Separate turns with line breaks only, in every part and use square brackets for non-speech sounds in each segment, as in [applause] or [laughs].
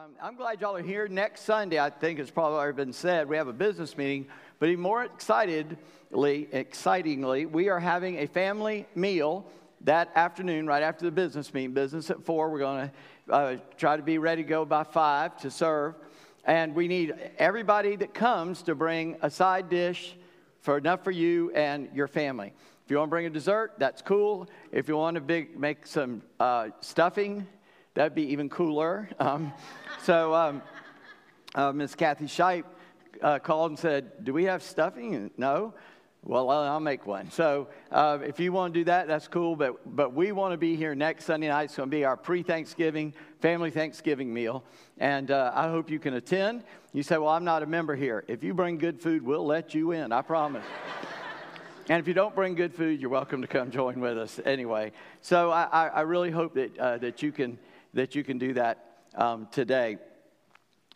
Um, I'm glad y'all are here. Next Sunday, I think it's probably already been said, we have a business meeting. But even more excitedly, excitingly, we are having a family meal that afternoon, right after the business meeting. Business at four. We're going to uh, try to be ready to go by five to serve. And we need everybody that comes to bring a side dish for enough for you and your family. If you want to bring a dessert, that's cool. If you want to big, make some uh, stuffing, that'd be even cooler. Um, so, um, uh, Miss Kathy Scheip uh, called and said, Do we have stuffing? No. Well, I'll make one. So, uh, if you want to do that, that's cool. But, but we want to be here next Sunday night. It's going to be our pre Thanksgiving, family Thanksgiving meal. And uh, I hope you can attend. You say, Well, I'm not a member here. If you bring good food, we'll let you in. I promise. and if you don't bring good food, you're welcome to come join with us anyway. So, I, I really hope that, uh, that, you, can, that you can do that um, today.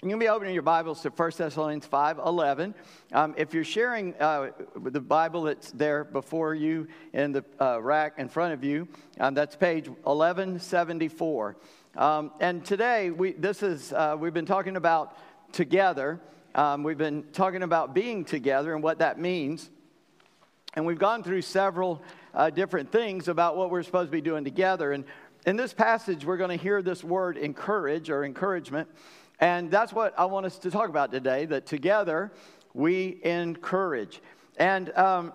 You're going to be opening your Bibles to 1 Thessalonians 5 11. Um, if you're sharing uh, the Bible that's there before you in the uh, rack in front of you, um, that's page 1174. Um, and today, we, this is, uh, we've been talking about together. Um, we've been talking about being together and what that means. And we've gone through several uh, different things about what we're supposed to be doing together. And in this passage, we're going to hear this word encourage or encouragement. And that's what I want us to talk about today that together we encourage. And, um,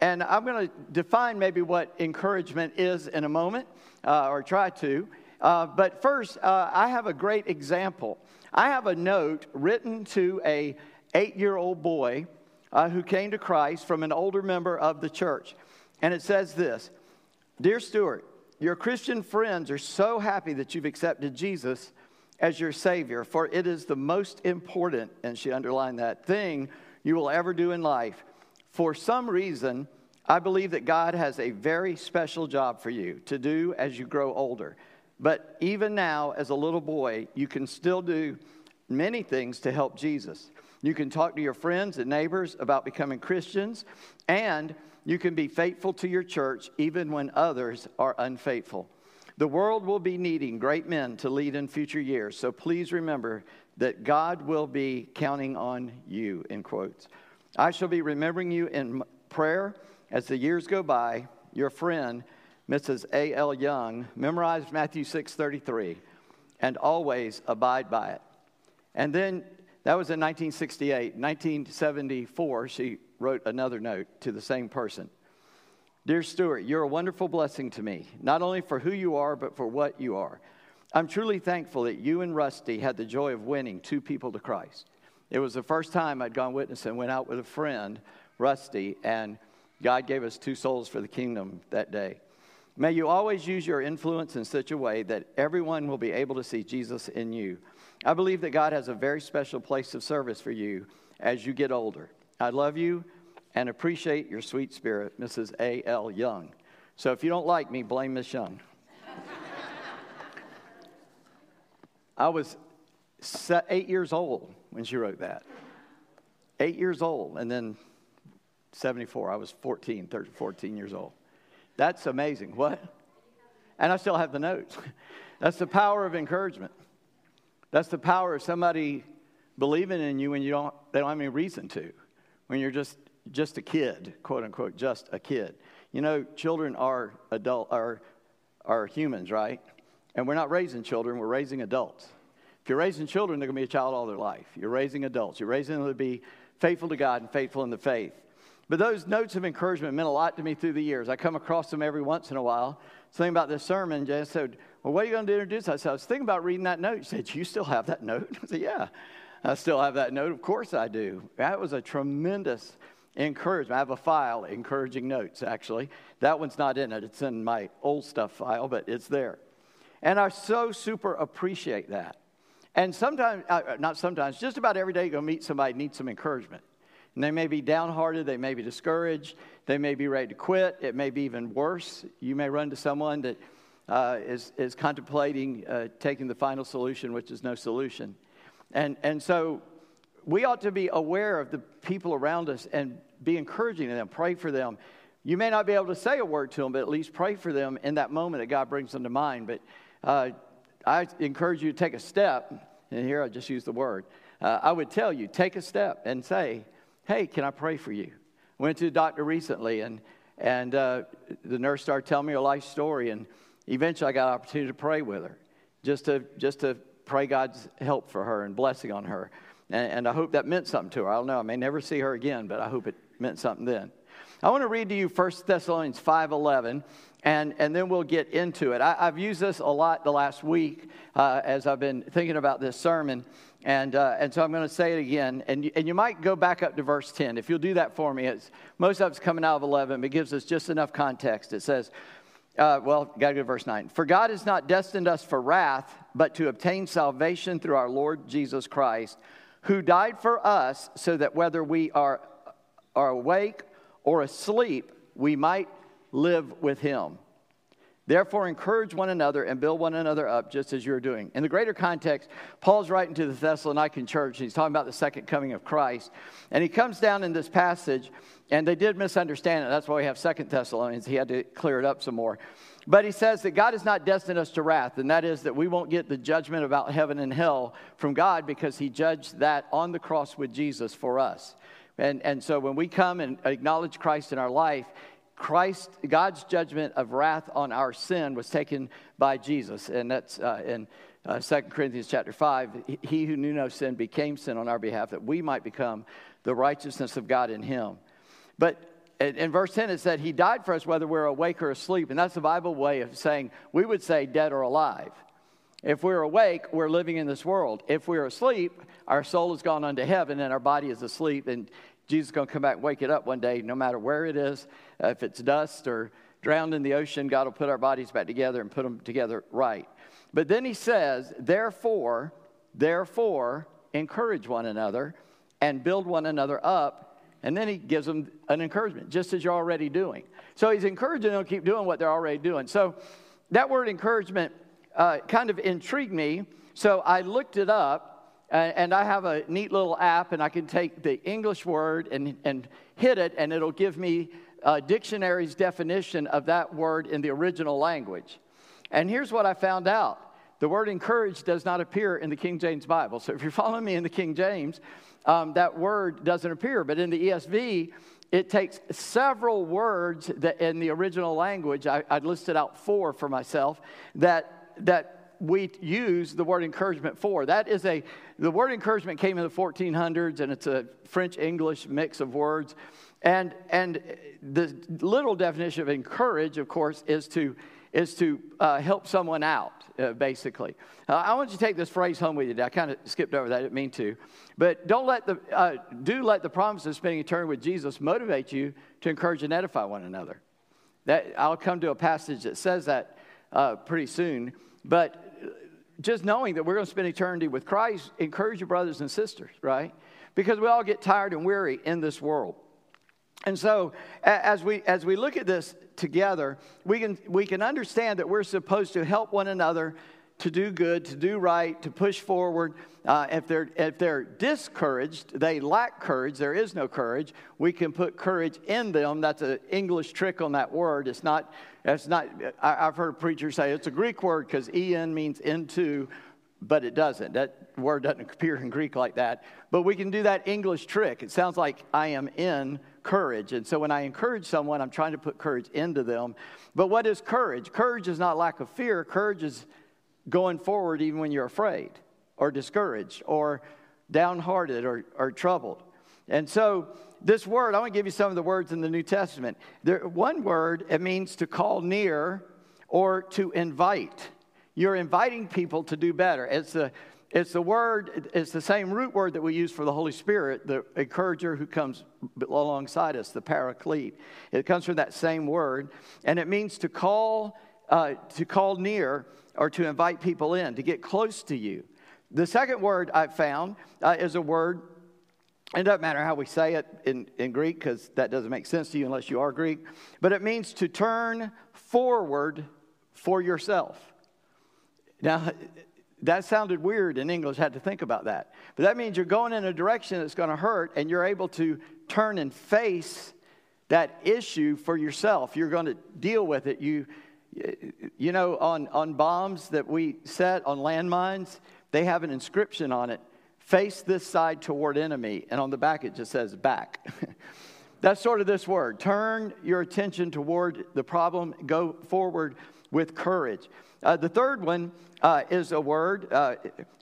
and I'm going to define maybe what encouragement is in a moment, uh, or try to. Uh, but first, uh, I have a great example. I have a note written to a eight-year-old boy uh, who came to Christ from an older member of the church, and it says this: "Dear Stuart, your Christian friends are so happy that you've accepted Jesus as your Savior, for it is the most important, and she underlined that, thing you will ever do in life. For some reason, I believe that God has a very special job for you to do as you grow older. But even now, as a little boy, you can still do many things to help Jesus. You can talk to your friends and neighbors about becoming Christians, and you can be faithful to your church even when others are unfaithful. The world will be needing great men to lead in future years, so please remember that God will be counting on you, in quotes. I shall be remembering you in prayer as the years go by. Your friend, Mrs. A.L. Young, memorized Matthew 6:33 and always abide by it. And then that was in 1968. 1974, she wrote another note to the same person. Dear Stuart, you're a wonderful blessing to me, not only for who you are, but for what you are. I'm truly thankful that you and Rusty had the joy of winning two people to Christ. It was the first time I'd gone witness and went out with a friend, Rusty, and God gave us two souls for the kingdom that day. May you always use your influence in such a way that everyone will be able to see Jesus in you. I believe that God has a very special place of service for you as you get older. I love you and appreciate your sweet spirit, Mrs. A.L. Young. So if you don't like me, blame Miss Young. [laughs] I was eight years old when she wrote that. Eight years old, and then 74. I was 14, 13, 14 years old. That's amazing. What? And I still have the notes. [laughs] That's the power of encouragement. That's the power of somebody believing in you when you don't, they don't have any reason to. When you're just, just a kid, quote unquote, just a kid. You know, children are adult, are, are humans, right? And we're not raising children, we're raising adults. If you're raising children, they're going to be a child all their life. You're raising adults. You're raising them to be faithful to God and faithful in the faith. But those notes of encouragement meant a lot to me through the years. I come across them every once in a while. Something about this sermon, Jay said, Well, what are you going to do introduce us? I was thinking about reading that note. She said, You still have that note? [laughs] I said, Yeah, I still have that note. Of course I do. That was a tremendous encouragement. I have a file, encouraging notes, actually. That one's not in it, it's in my old stuff file, but it's there. And I so super appreciate that. And sometimes, uh, not sometimes, just about every day you go meet somebody needs some encouragement. And they may be downhearted, they may be discouraged, they may be ready to quit. It may be even worse. You may run to someone that uh, is is, contemplating uh, taking the final solution, which is no solution. And, and so we ought to be aware of the people around us and be encouraging to them, pray for them. You may not be able to say a word to them, but at least pray for them in that moment that God brings them to mind. But uh, I encourage you to take a step and here I just use the word, uh, I would tell you take a step and say, Hey, can I pray for you? Went to the doctor recently, and, and uh, the nurse started telling me her life story, and eventually I got an opportunity to pray with her just to, just to pray God's help for her and blessing on her. And, and I hope that meant something to her. I don't know. I may never see her again, but I hope it meant something then. I want to read to you 1 Thessalonians 5.11, and, and then we'll get into it. I, have used this a lot the last week uh, as I've been thinking about this sermon, and, uh, and so I'm going to say it again. And you, and you might go back up to verse 10. If you'll do that for me, it's, most of it's coming out of 11, but it gives us just enough context. It says, uh, well, got to go to verse 9. For God has not destined us for wrath, but to obtain salvation through our Lord Jesus Christ, who died for us, so that whether we are, are awake or asleep, we might live with him. Therefore, encourage one another and build one another up, just as you're doing. In the greater context, Paul's writing to the Thessalonican church. And he's talking about the second coming of Christ. And he comes down in this passage, and they did misunderstand it. That's why we have Second Thessalonians. He had to clear it up some more. But he says that God has not destined us to wrath, and that is that we won't get the judgment about heaven and hell from God because he judged that on the cross with Jesus for us. And, and so when we come and acknowledge Christ in our life, Christ, God's judgment of wrath on our sin was taken by Jesus. And that's uh, in uh, 2 Corinthians chapter 5. He who knew no sin became sin on our behalf that we might become the righteousness of God in him. But in verse 10, it said, He died for us whether we're awake or asleep. And that's the Bible way of saying we would say dead or alive. If we're awake, we're living in this world. If we're asleep, our soul has gone unto heaven and our body is asleep. And Jesus is going to come back and wake it up one day, no matter where it is. Uh, if it's dust or drowned in the ocean, God will put our bodies back together and put them together right. But then he says, therefore, therefore, encourage one another and build one another up. And then he gives them an encouragement, just as you're already doing. So he's encouraging them to keep doing what they're already doing. So that word encouragement uh, kind of intrigued me. So I looked it up and I have a neat little app, and I can take the English word and, and hit it, and it'll give me a dictionary's definition of that word in the original language. And here's what I found out the word encourage does not appear in the King James Bible. So if you're following me in the King James, um, that word doesn't appear. But in the ESV, it takes several words that in the original language, I, I listed out four for myself, that, that we use the word encouragement for. That is a, the word encouragement came in the 1400s and it's a French English mix of words. And, and the literal definition of encourage, of course, is to, is to uh, help someone out, uh, basically. Uh, I want you to take this phrase home with you today. I kind of skipped over that, I didn't mean to. But don't let the, uh, do let the promise of spending eternity with Jesus motivate you to encourage and edify one another. That, I'll come to a passage that says that uh, pretty soon. But just knowing that we're going to spend eternity with Christ, encourage your brothers and sisters, right? Because we all get tired and weary in this world. And so, as we, as we look at this together, we can, we can understand that we're supposed to help one another to do good, to do right, to push forward. Uh, if, they're, if they're discouraged, they lack courage, there is no courage, we can put courage in them. That's an English trick on that word. It's not, it's not I, have heard preachers say it's a Greek word because en means into, but it doesn't. That word doesn't appear in Greek like that. But we can do that English trick. It sounds like I am in courage. And so when I encourage someone, I'm trying to put courage into them. But what is courage? Courage is not lack of fear, courage is going forward even when you're afraid or discouraged or downhearted or, or troubled. And so, this word, I want to give you some of the words in the New Testament. There, one word, it means to call near or to invite. You're inviting people to do better. It's the, it's the word, it's the same root word that we use for the Holy Spirit, the encourager who comes alongside us, the paraclete. It comes from that same word, and it means to call, uh, to call near or to invite people in, to get close to you. The second word I found uh, is a word, it doesn't matter how we say it in, in Greek because that doesn't make sense to you unless you are Greek, but it means to turn forward for yourself. Now, that sounded weird in English, I had to think about that. But that means you're going in a direction that's going to hurt and you're able to turn and face that issue for yourself. You're going to deal with it. You, you know, on, on bombs that we set on landmines, they have an inscription on it face this side toward enemy. And on the back, it just says back. [laughs] That's sort of this word. Turn your attention toward the problem, go forward with courage. Uh, the third one uh, is a word, uh,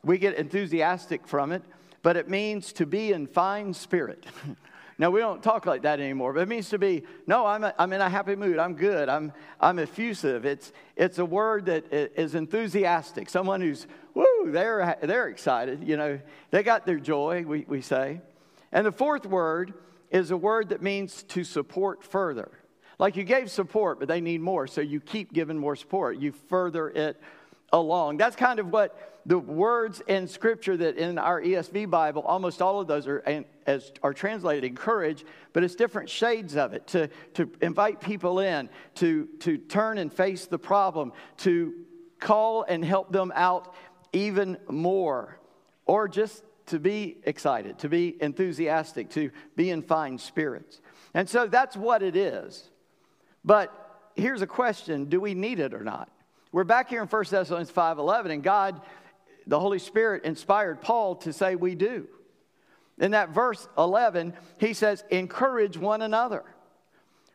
we get enthusiastic from it, but it means to be in fine spirit. [laughs] now, we don't talk like that anymore, but it means to be, no, I'm, a, I'm in a happy mood. I'm good. I'm, I'm effusive. It's, it's a word that is enthusiastic, someone who's, woo, they're, they're excited. You know, they got their joy, we, we say. And the fourth word is a word that means to support further. Like you gave support, but they need more, so you keep giving more support. You further it along. That's kind of what the words in Scripture that in our ESV Bible, almost all of those are, as, are translated encourage, but it's different shades of it to, to invite people in, to, to turn and face the problem, to call and help them out even more, or just to be excited, to be enthusiastic, to be in fine spirits. And so that's what it is. But here's a question do we need it or not? We're back here in 1 Thessalonians 5:11 and God the Holy Spirit inspired Paul to say we do. In that verse 11, he says encourage one another.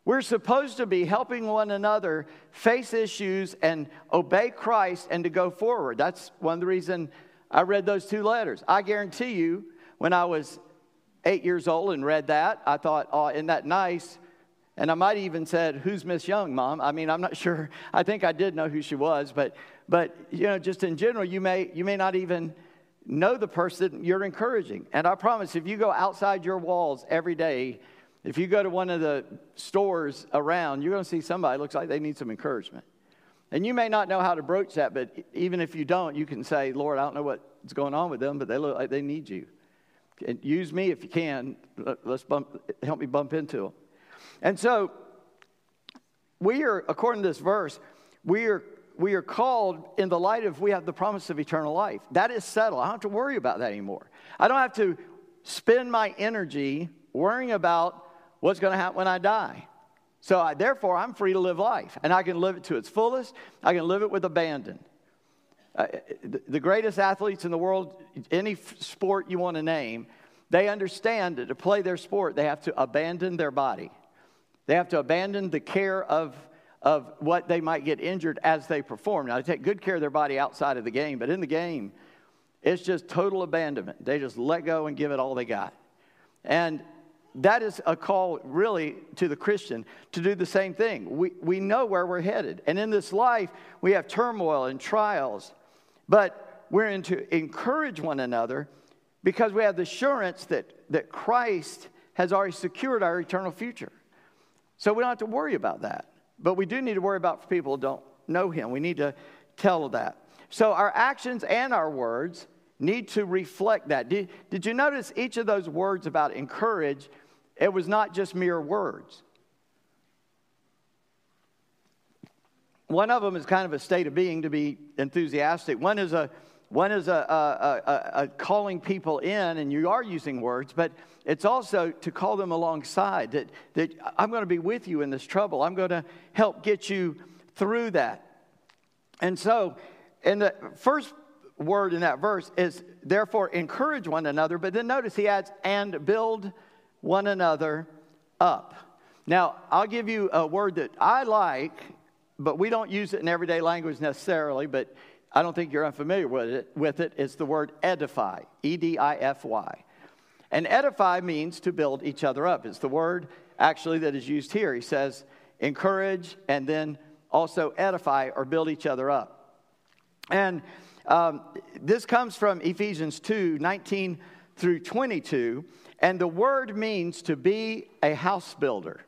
We're supposed to be helping one another face issues and obey Christ and to go forward. That's one of the reasons I read those two letters. I guarantee you, when I was eight years old and read that, I thought, oh, isn't that nice? And I might even said, "Who's Miss Young, Mom?" I mean, I'm not [laughs] sure. I think I did know who she was, but but you know, just in general, you may you may not even know the person you're encouraging. And I promise, if you go outside your walls every day, if you go to one of the stores around, you're going to see somebody looks like they need some encouragement. And you may not know how to broach that, but even if you don't, you can say, Lord, I don't know what's going on with them, but they look like they need you. And use me if you can. Let's bump, help me bump into them. And so, we are, according to this verse, we are, we are called in the light of we have the promise of eternal life. That is settled. I don't have to worry about that anymore. I don't have to spend my energy worrying about what's going to happen when I die. So I, therefore, I'm free to live life, and I can live it to its fullest. I can live it with abandon. Uh, the, greatest athletes in the world, any sport you want to name, they understand that to play their sport, they have to abandon their body. They have to abandon the care of, of what they might get injured as they perform. Now, they take good care of their body outside of the game, but in the game, it's just total abandonment. They just let go and give it all they got. And that is a call really to the Christian to do the same thing. We, we know where we're headed. And in this life, we have turmoil and trials, but we're in to encourage one another because we have the assurance that, that Christ has already secured our eternal future. So we don't have to worry about that. But we do need to worry about people who don't know Him. We need to tell that. So our actions and our words need to reflect that. Did, did you notice each of those words about encourage? It was not just mere words. One of them is kind of a state of being to be enthusiastic. One is a one is a, a, a, a, calling people in, and you are using words, but it's also to call them alongside that, that I'm going to be with you in this trouble. I'm going to help get you through that. And so, in the first word in that verse is therefore encourage one another, but then notice he adds, and build one another up. Now, I'll give you a word that I like, but we don't use it in everyday language necessarily, but I don't think you're unfamiliar with it. With it. It's the word edify, E D I F Y. And edify means to build each other up. It's the word actually that is used here. He says encourage and then also edify or build each other up. And um, this comes from Ephesians 2 19 through 22. And the word means to be a house builder.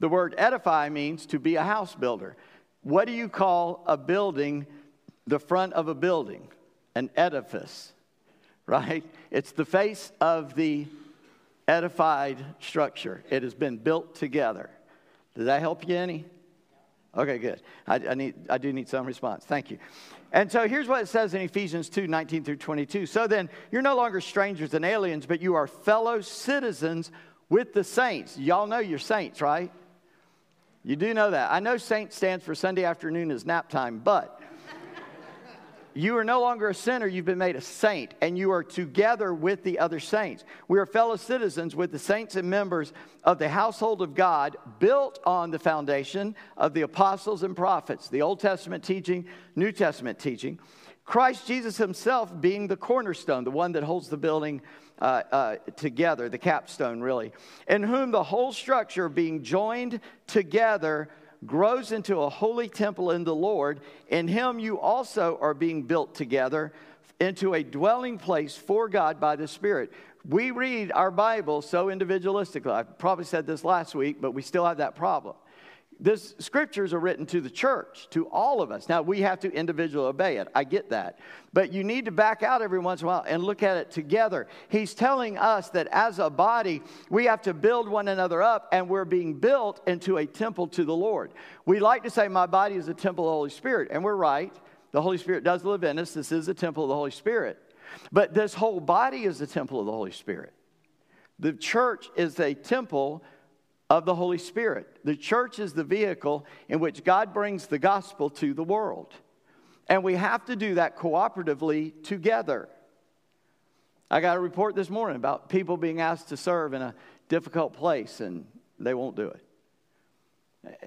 The word edify means to be a house builder. What do you call a building, the front of a building? An edifice, [laughs] right? It's the face of the edified structure. It has been built together. Does that help you any? Okay, good. I, I, need, I do need some response. Thank you. And so here's what it says in Ephesians 2 19 through 22. So then, you're no longer strangers and aliens, but you are fellow citizens with the saints. Y'all know you're saints, right? You do know that. I know saint stands for Sunday afternoon is nap time, but You are no longer a sinner, you've been made a saint, and you are together with the other saints. We are fellow citizens with the saints and members of the household of God, built on the foundation of the apostles and prophets, the Old Testament teaching, New Testament teaching. Christ Jesus himself being the cornerstone, the one that holds the building uh, uh, together, the capstone, really, in whom the whole structure being joined together grows into a holy temple in the Lord. In him you also are being built together into a dwelling place for God by the Spirit. We read our Bible so individualistically. I probably said this last week, but we still have that problem. This scriptures are written to the church, to all of us. Now we have to individually obey it. I get that. But you need to back out every once in a while and look at it together. He's telling us that as a body, we have to build one another up and we're being built into a temple to the Lord. We like to say, My body is a temple of the Holy Spirit, and we're right. The Holy Spirit does live in us. This is a temple of the Holy Spirit. But this whole body is the temple of the Holy Spirit. The church is a temple of the Holy Spirit. The church is the vehicle in which God brings the gospel to the world. And we have to do that cooperatively together. I got a report this morning about people being asked to serve in a difficult place and they won't do it.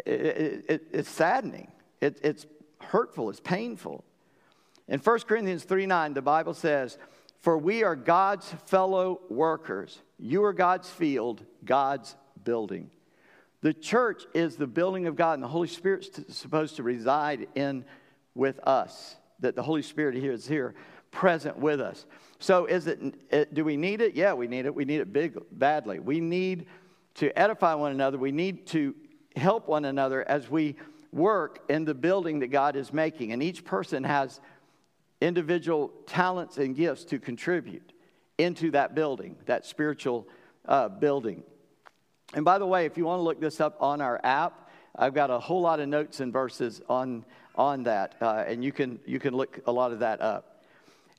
it, it, it it's saddening, it's hurtful, it's painful. In 1 Corinthians 3 9, the Bible says, For we are God's fellow workers. You are God's field, God's building. The church is the building of God, and the Holy Spirit's supposed to reside in with us. That the Holy Spirit here is here, present with us. So, is it? Do we need it? Yeah, we need it. We need it big, badly. We need to edify one another. We need to help one another as we work in the building that God is making. And each person has individual talents and gifts to contribute into that building, that spiritual uh, building. And by the way, if you want to look this up on our app, I've got a whole lot of notes and verses on, on that, uh, and you can, you can look a lot of that up.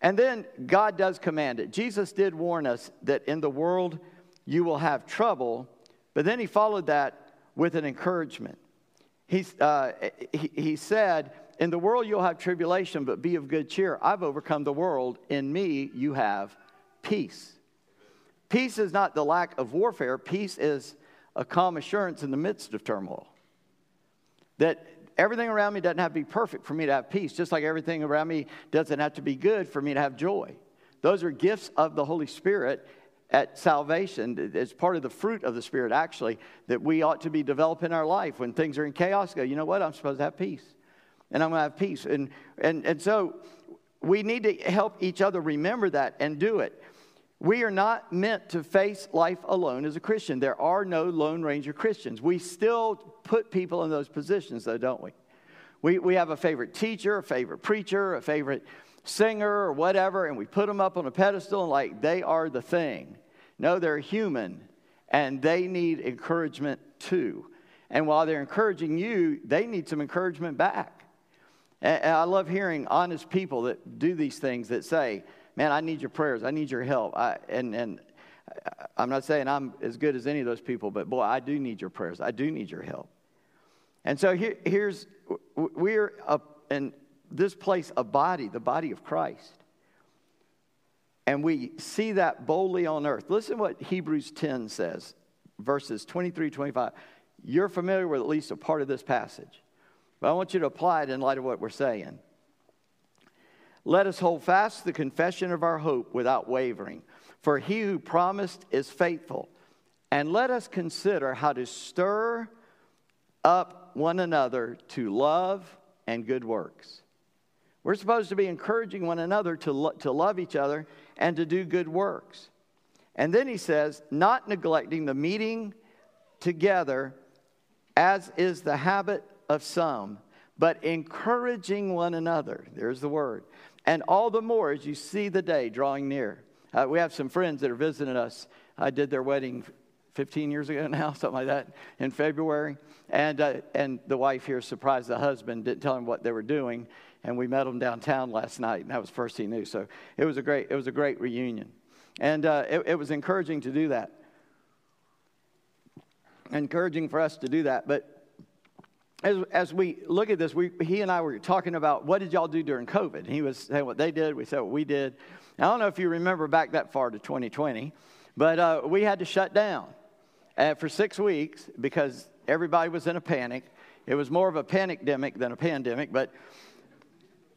And then God does command it. Jesus did warn us that in the world you will have trouble, but then he followed that with an encouragement. Uh, he, he said, In the world you'll have tribulation, but be of good cheer. I've overcome the world. In me you have peace. Peace is not the lack of warfare, peace is a calm assurance in the midst of turmoil. That everything around me doesn't have to be perfect for me to have peace, just like everything around me doesn't have to be good for me to have joy. Those are gifts of the Holy Spirit at salvation. It's part of the fruit of the Spirit, actually, that we ought to be developing our life. When things are in chaos, go, you know what? I'm supposed to have peace. And I'm going to have peace. And, and, and so we need to help each other remember that and do it. We are not meant to face life alone as a Christian. There are no Lone Ranger Christians. We still put people in those positions, though, don't we? We, we have a favorite teacher, a favorite preacher, a favorite singer, or whatever, and we put them up on a pedestal and like they are the thing. No, they're human and they need encouragement too. And while they're encouraging you, they need some encouragement back. And I love hearing honest people that do these things that say, man, I need your prayers. I need your help. I, and, and I'm not saying I'm as good as any of those people, but boy, I do need your prayers. I do need your help. And so here, here's, we're a, in this place, a body, the body of Christ. And we see that boldly on earth. Listen what Hebrews 10 says, verses 23, 25. You're familiar with at least a part of this passage, but I want you to apply it in light of what we're saying. Let us hold fast the confession of our hope without wavering, for he who promised is faithful. And let us consider how to stir up one another to love and good works. We're supposed to be encouraging one another to, lo- to love each other and to do good works. And then he says, not neglecting the meeting together, as is the habit of some, but encouraging one another. There's the word and all the more as you see the day drawing near. Uh, we have some friends that are visiting us. I did their wedding 15 years ago now, [laughs] something like that, in February. And, uh, and the wife here surprised the husband, didn't tell him what they were doing. And we met them downtown last night, and that was first he knew. So it was a great, it was a great reunion. And uh, it, it was encouraging to do that. Encouraging for us to do that. But as, as we look at this, we, he and I were talking about what did y'all do during COVID? He was saying what they did, we said what we did. I don't know if you remember back that far to 2020, but uh, we had to shut down uh, for six weeks because everybody was in a panic. It was more of a panicdemic than a pandemic, but,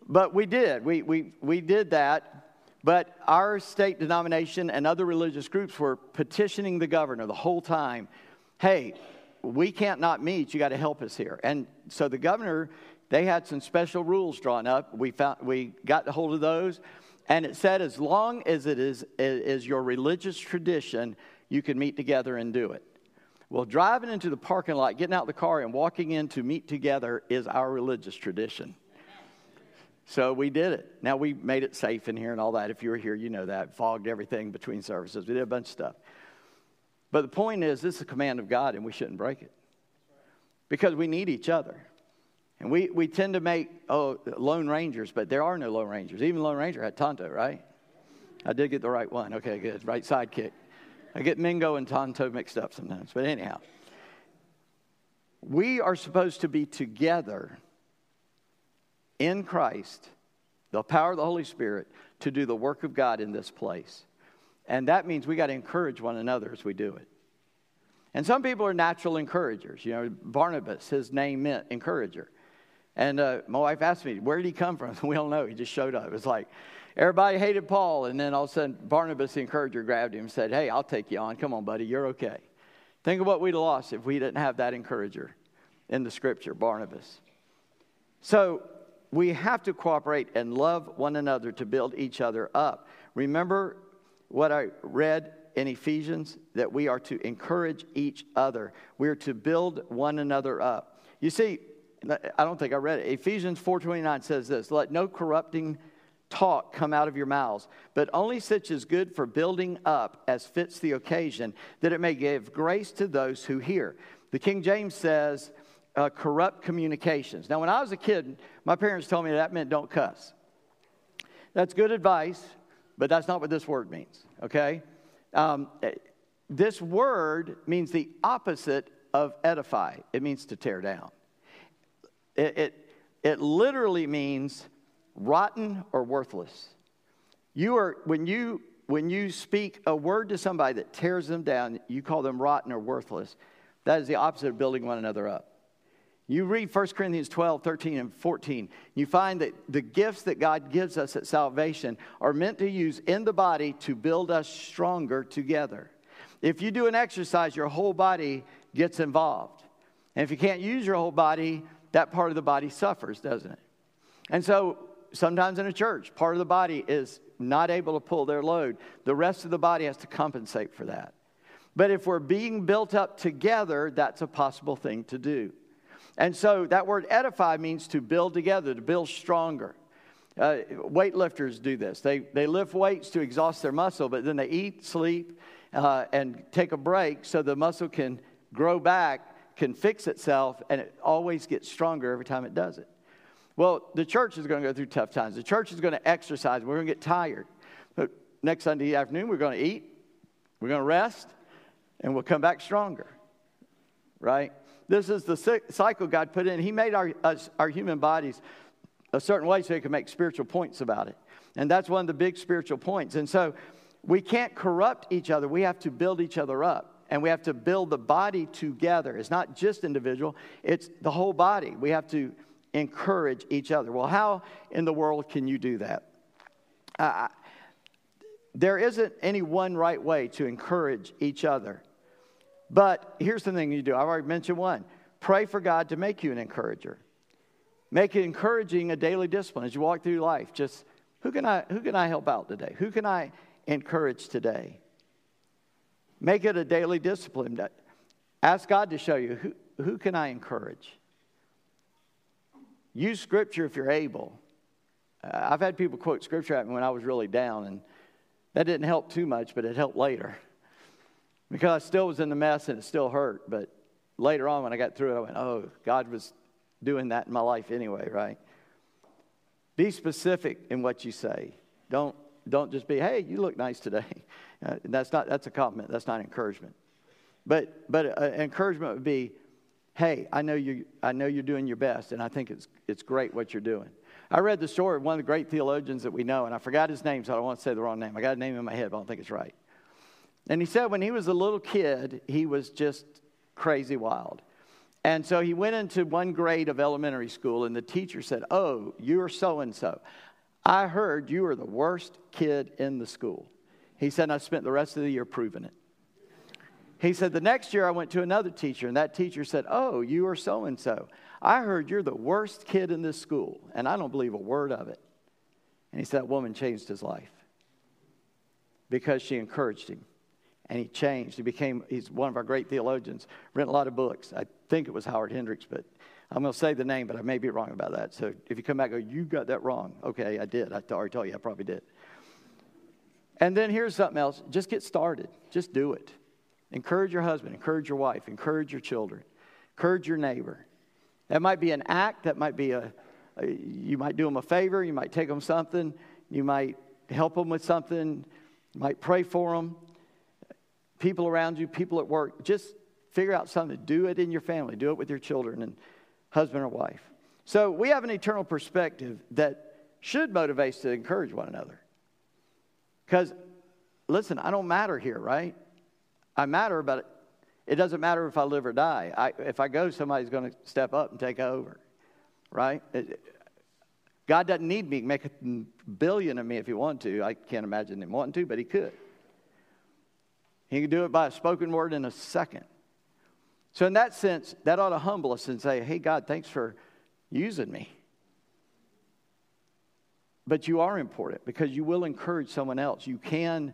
but we did. We, we, we did that. But our state denomination and other religious groups were petitioning the governor the whole time hey, we can't not meet. You got to help us here. And so the governor, they had some special rules drawn up. We, found, we got a hold of those. And it said, as long as it is, is your religious tradition, you can meet together and do it. Well, driving into the parking lot, getting out the car, and walking in to meet together is our religious tradition. So we did it. Now we made it safe in here and all that. If you were here, you know that. Fogged everything between services. We did a bunch of stuff. But the point is, this is a command of God, and we shouldn't break it because we need each other. And we, we tend to make, oh, Lone Rangers, but there are no Lone Rangers. Even Lone Ranger had Tonto, right? I did get the right one. Okay, good. Right sidekick. I get Mingo and Tonto mixed up sometimes. But anyhow, we are supposed to be together in Christ, the power of the Holy Spirit, to do the work of God in this place. And that means we got to encourage one another as we do it. And some people are natural encouragers. You know, Barnabas, his name meant encourager. And uh, my wife asked me, where did he come from? [laughs] We don't know. He just showed up. It was like everybody hated Paul. And then all of a sudden, Barnabas, the encourager, grabbed him and said, Hey, I'll take you on. Come on, buddy. You're okay. Think of what we'd lost if we didn't have that encourager in the scripture, Barnabas. So we have to cooperate and love one another to build each other up. Remember what I read in Ephesians that we are to encourage each other. We are to build one another up. You see, I don't think I read it. Ephesians 4:29 says this, "Let no corrupting talk come out of your mouths, but only such as good for building up as fits the occasion, that it may give grace to those who hear." The King James says, uh, corrupt communications. Now, when I was a kid, my parents told me that meant don't cuss. That's good advice, but that's not what this word means, okay? Um, this word means the opposite of edify, it means to tear down. It, it, it literally means rotten or worthless. You are, when you, when you speak a word to somebody that tears them down, you call them rotten or worthless. That is the opposite of building one another up. You read 1 Corinthians 12, 13, and 14, you find that the gifts that God gives us at salvation are meant to use in the body to build us stronger together. If you do an exercise, your whole body gets involved. And if you can't use your whole body, that part of the body suffers, doesn't it? And so sometimes in a church, part of the body is not able to pull their load. The rest of the body has to compensate for that. But if we're being built up together, that's a possible thing to do. And so that word edify means to build together, to build stronger. Uh, weightlifters do this. They, they lift weights to exhaust their muscle, but then they eat, sleep, uh, and take a break so the muscle can grow back, can fix itself, and it always gets stronger every time it does it. Well, the church is going to go through tough times. The church is going to exercise. We're going to get tired. But next Sunday afternoon, we're going to eat, we're going to rest, and we'll come back stronger. Right? This is the cycle God put in. He made our, us, our human bodies a certain way so he could make spiritual points about it. And that's one of the big spiritual points. And so we can't corrupt each other. We have to build each other up. And we have to build the body together. It's not just individual, it's the whole body. We have to encourage each other. Well, how in the world can you do that? Uh, there isn't any one right way to encourage each other. But here's the thing you do I've already mentioned one pray for God to make you an encourager. Make it encouraging a daily discipline as you walk through life. Just who can I, who can I help out today? Who can I encourage today? Make it a daily discipline. Ask God to show you who, who can I encourage? Use scripture if you're able. Uh, I've had people quote scripture at me when I was really down, and that didn't help too much, but it helped later because I still was in the mess and it still hurt. But later on, when I got through it, I went, oh, God was doing that in my life anyway, right? Be specific in what you say. Don't, don't just be, hey, you look nice today. [laughs] Uh, that's, not, that's a compliment, that's not encouragement. But, but uh, encouragement would be, hey, I know, you, I know you're doing your best, and I think it's, it's great what you're doing. I read the story of one of the great theologians that we know, and I forgot his name, so I don't want to say the wrong name. I got a name in my head, but I don't think it's right. And he said when he was a little kid, he was just crazy wild. And so he went into one grade of elementary school, and the teacher said, Oh, you're so and so. I heard you were the worst kid in the school. He said, I spent the rest of the year proving it. He said, The next year I went to another teacher, and that teacher said, Oh, you are so and so. I heard you're the worst kid in this school, and I don't believe a word of it. And he said, That woman changed his life because she encouraged him. And he changed. He became, he's one of our great theologians, written a lot of books. I think it was Howard Hendricks, but I'm going to say the name, but I may be wrong about that. So if you come back and go, You got that wrong. Okay, I did. I already told you I probably did. And then here's something else just get started, just do it. Encourage your husband, encourage your wife, encourage your children, encourage your neighbor. That might be an act, that might be a, a you might do them a favor, you might take them something, you might help them with something, you might pray for them. People around you, people at work, just figure out something. Do it in your family, do it with your children and husband or wife. So we have an eternal perspective that should motivate us to encourage one another. Because, listen, I don't matter here, right? I matter, but it doesn't matter if I live or die. I, if I go, somebody's going to step up and take over, right? It, God doesn't need me, make a billion of me if he wanted to. I can't imagine him wanting to, but he could. He can do it by a spoken word in a second. So, in that sense, that ought to humble us and say, Hey, God, thanks for using me. But you are important because you will encourage someone else. You can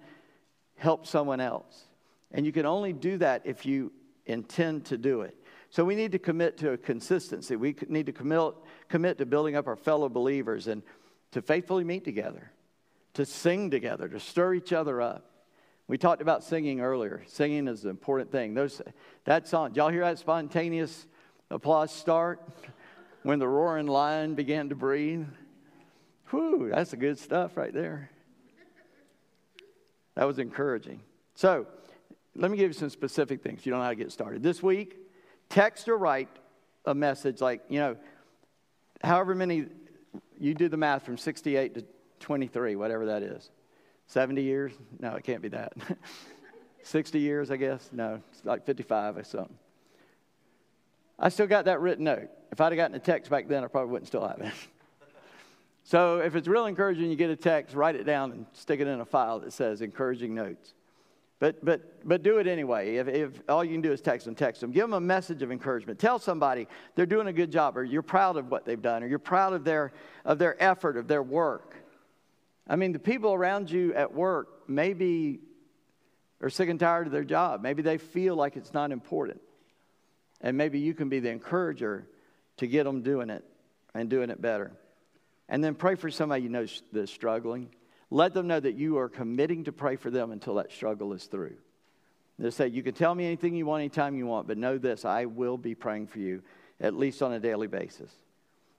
help someone else. And you can only do that if you intend to do it. So we need to commit to a consistency. We need to commit, commit to building up our fellow believers and to faithfully meet together, to sing together, to stir each other up. We talked about singing earlier. Singing is an important thing. Those, that song, y'all hear that spontaneous applause start when the roaring lion began to breathe? Whew, that's the good stuff right there. That was encouraging. So, let me give you some specific things. You don't know how to get started. This week, text or write a message like, you know, however many, you do the math from 68 to 23, whatever that is. 70 years? No, it can't be that. [laughs] 60 years, I guess? No, it's like 55 or something. I still got that written note. If I'd have gotten a text back then, I probably wouldn't still have it. [laughs] so if it's real encouraging, you get a text, write it down and stick it in a file that says encouraging notes. But, but, but do it anyway. If, if all you can do is text them, text them. Give them a message of encouragement. Tell somebody they're doing a good job, or you're proud of what they've done, or you're proud of their, of their effort, of their work. I mean, the people around you at work maybe are sick and tired of their job. Maybe they feel like it's not important. And maybe you can be the encourager to get them doing it and doing it better. And then pray for somebody you know that's struggling. Let them know that you are committing to pray for them until that struggle is through. They say, You can tell me anything you want, anytime you want, but know this I will be praying for you, at least on a daily basis.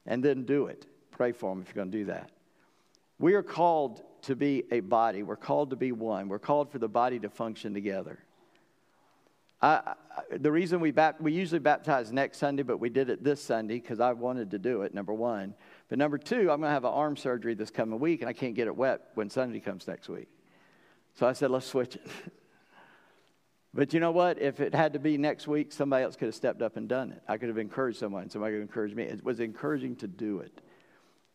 And then do it. Pray for them if you're going to do that. We are called to be a body, we're called to be one, we're called for the body to function together. I, I, the reason we, bapt, we usually baptize next Sunday, but we did it this Sunday because I wanted to do it, number one. But number two, I'm going to have an arm surgery this coming week, and I can't get it wet when Sunday comes next week. So I said, let's switch it. [laughs] but you know what? If it had to be next week, somebody else could have stepped up and done it. I could have encouraged someone, somebody could have encouraged me. It was encouraging to do it.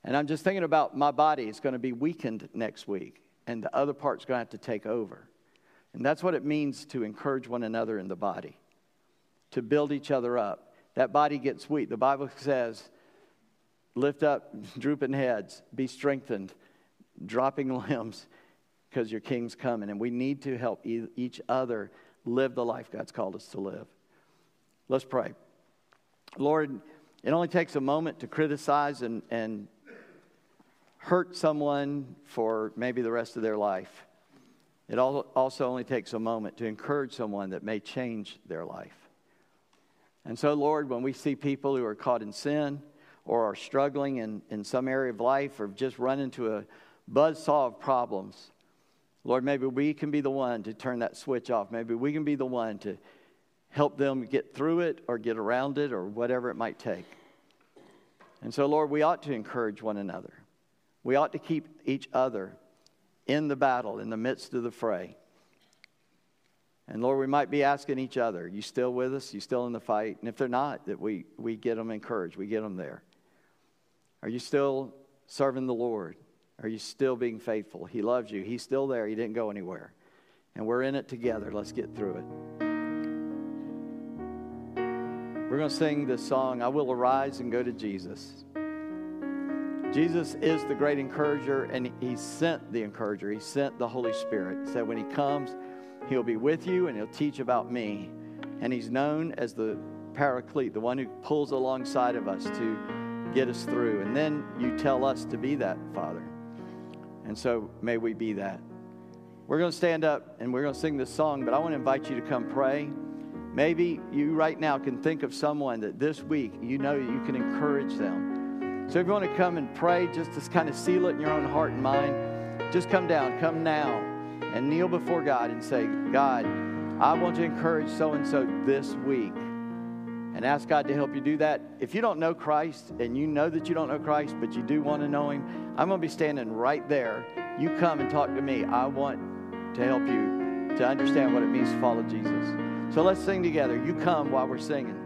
And I'm just thinking about my body. It's going to be weakened next week, and the other part's going to have to take over. And that's what it means to encourage one another in the body, to build each other up. That body gets weak. The Bible says Lift up [laughs] drooping heads, be strengthened, dropping [laughs] limbs, because your king's coming. And we need to help each other live the life God's called us to live. Let's pray. Lord, it only takes a moment to criticize and, and hurt someone for maybe the rest of their life. It also only takes a moment to encourage someone that may change their life. And so, Lord, when we see people who are caught in sin, or are struggling in, in some area of life or just run into a buzzsaw of problems, Lord, maybe we can be the one to turn that switch off. Maybe we can be the one to help them get through it or get around it or whatever it might take. And so, Lord, we ought to encourage one another. We ought to keep each other in the battle, in the midst of the fray. And Lord, we might be asking each other, you still with us? You still in the fight? And if they're not, that we, we get them encouraged, we get them there. Are you still serving the Lord? Are you still being faithful? He loves you. He's still there. He didn't go anywhere. And we're in it together. Let's get through it. We're going to sing this song, I Will Arise and Go to Jesus. Jesus is the great encourager, and He sent the encourager. He sent the Holy Spirit. He said, When He comes, He'll be with you and He'll teach about me. And He's known as the paraclete, the one who pulls alongside of us to get us through. And then you tell us to be that, Father. And so may we be that. We're going to stand up and we're going to sing this song, but I want to invite you to come pray. Maybe you right now can think of someone that this week you know you can encourage them. So if you want to come and pray, just to kind of seal it in your own heart and mind, just come down, come now, and kneel before God and say, God, I want to encourage so and so this week and ask God to help you do that. If you don't know Christ and you know that you don't know Christ, but you do want to know Him, I'm going to be standing right there. You come and talk to me. I want to help you to understand what it means to follow Jesus. So let's sing together. You come while we're singing.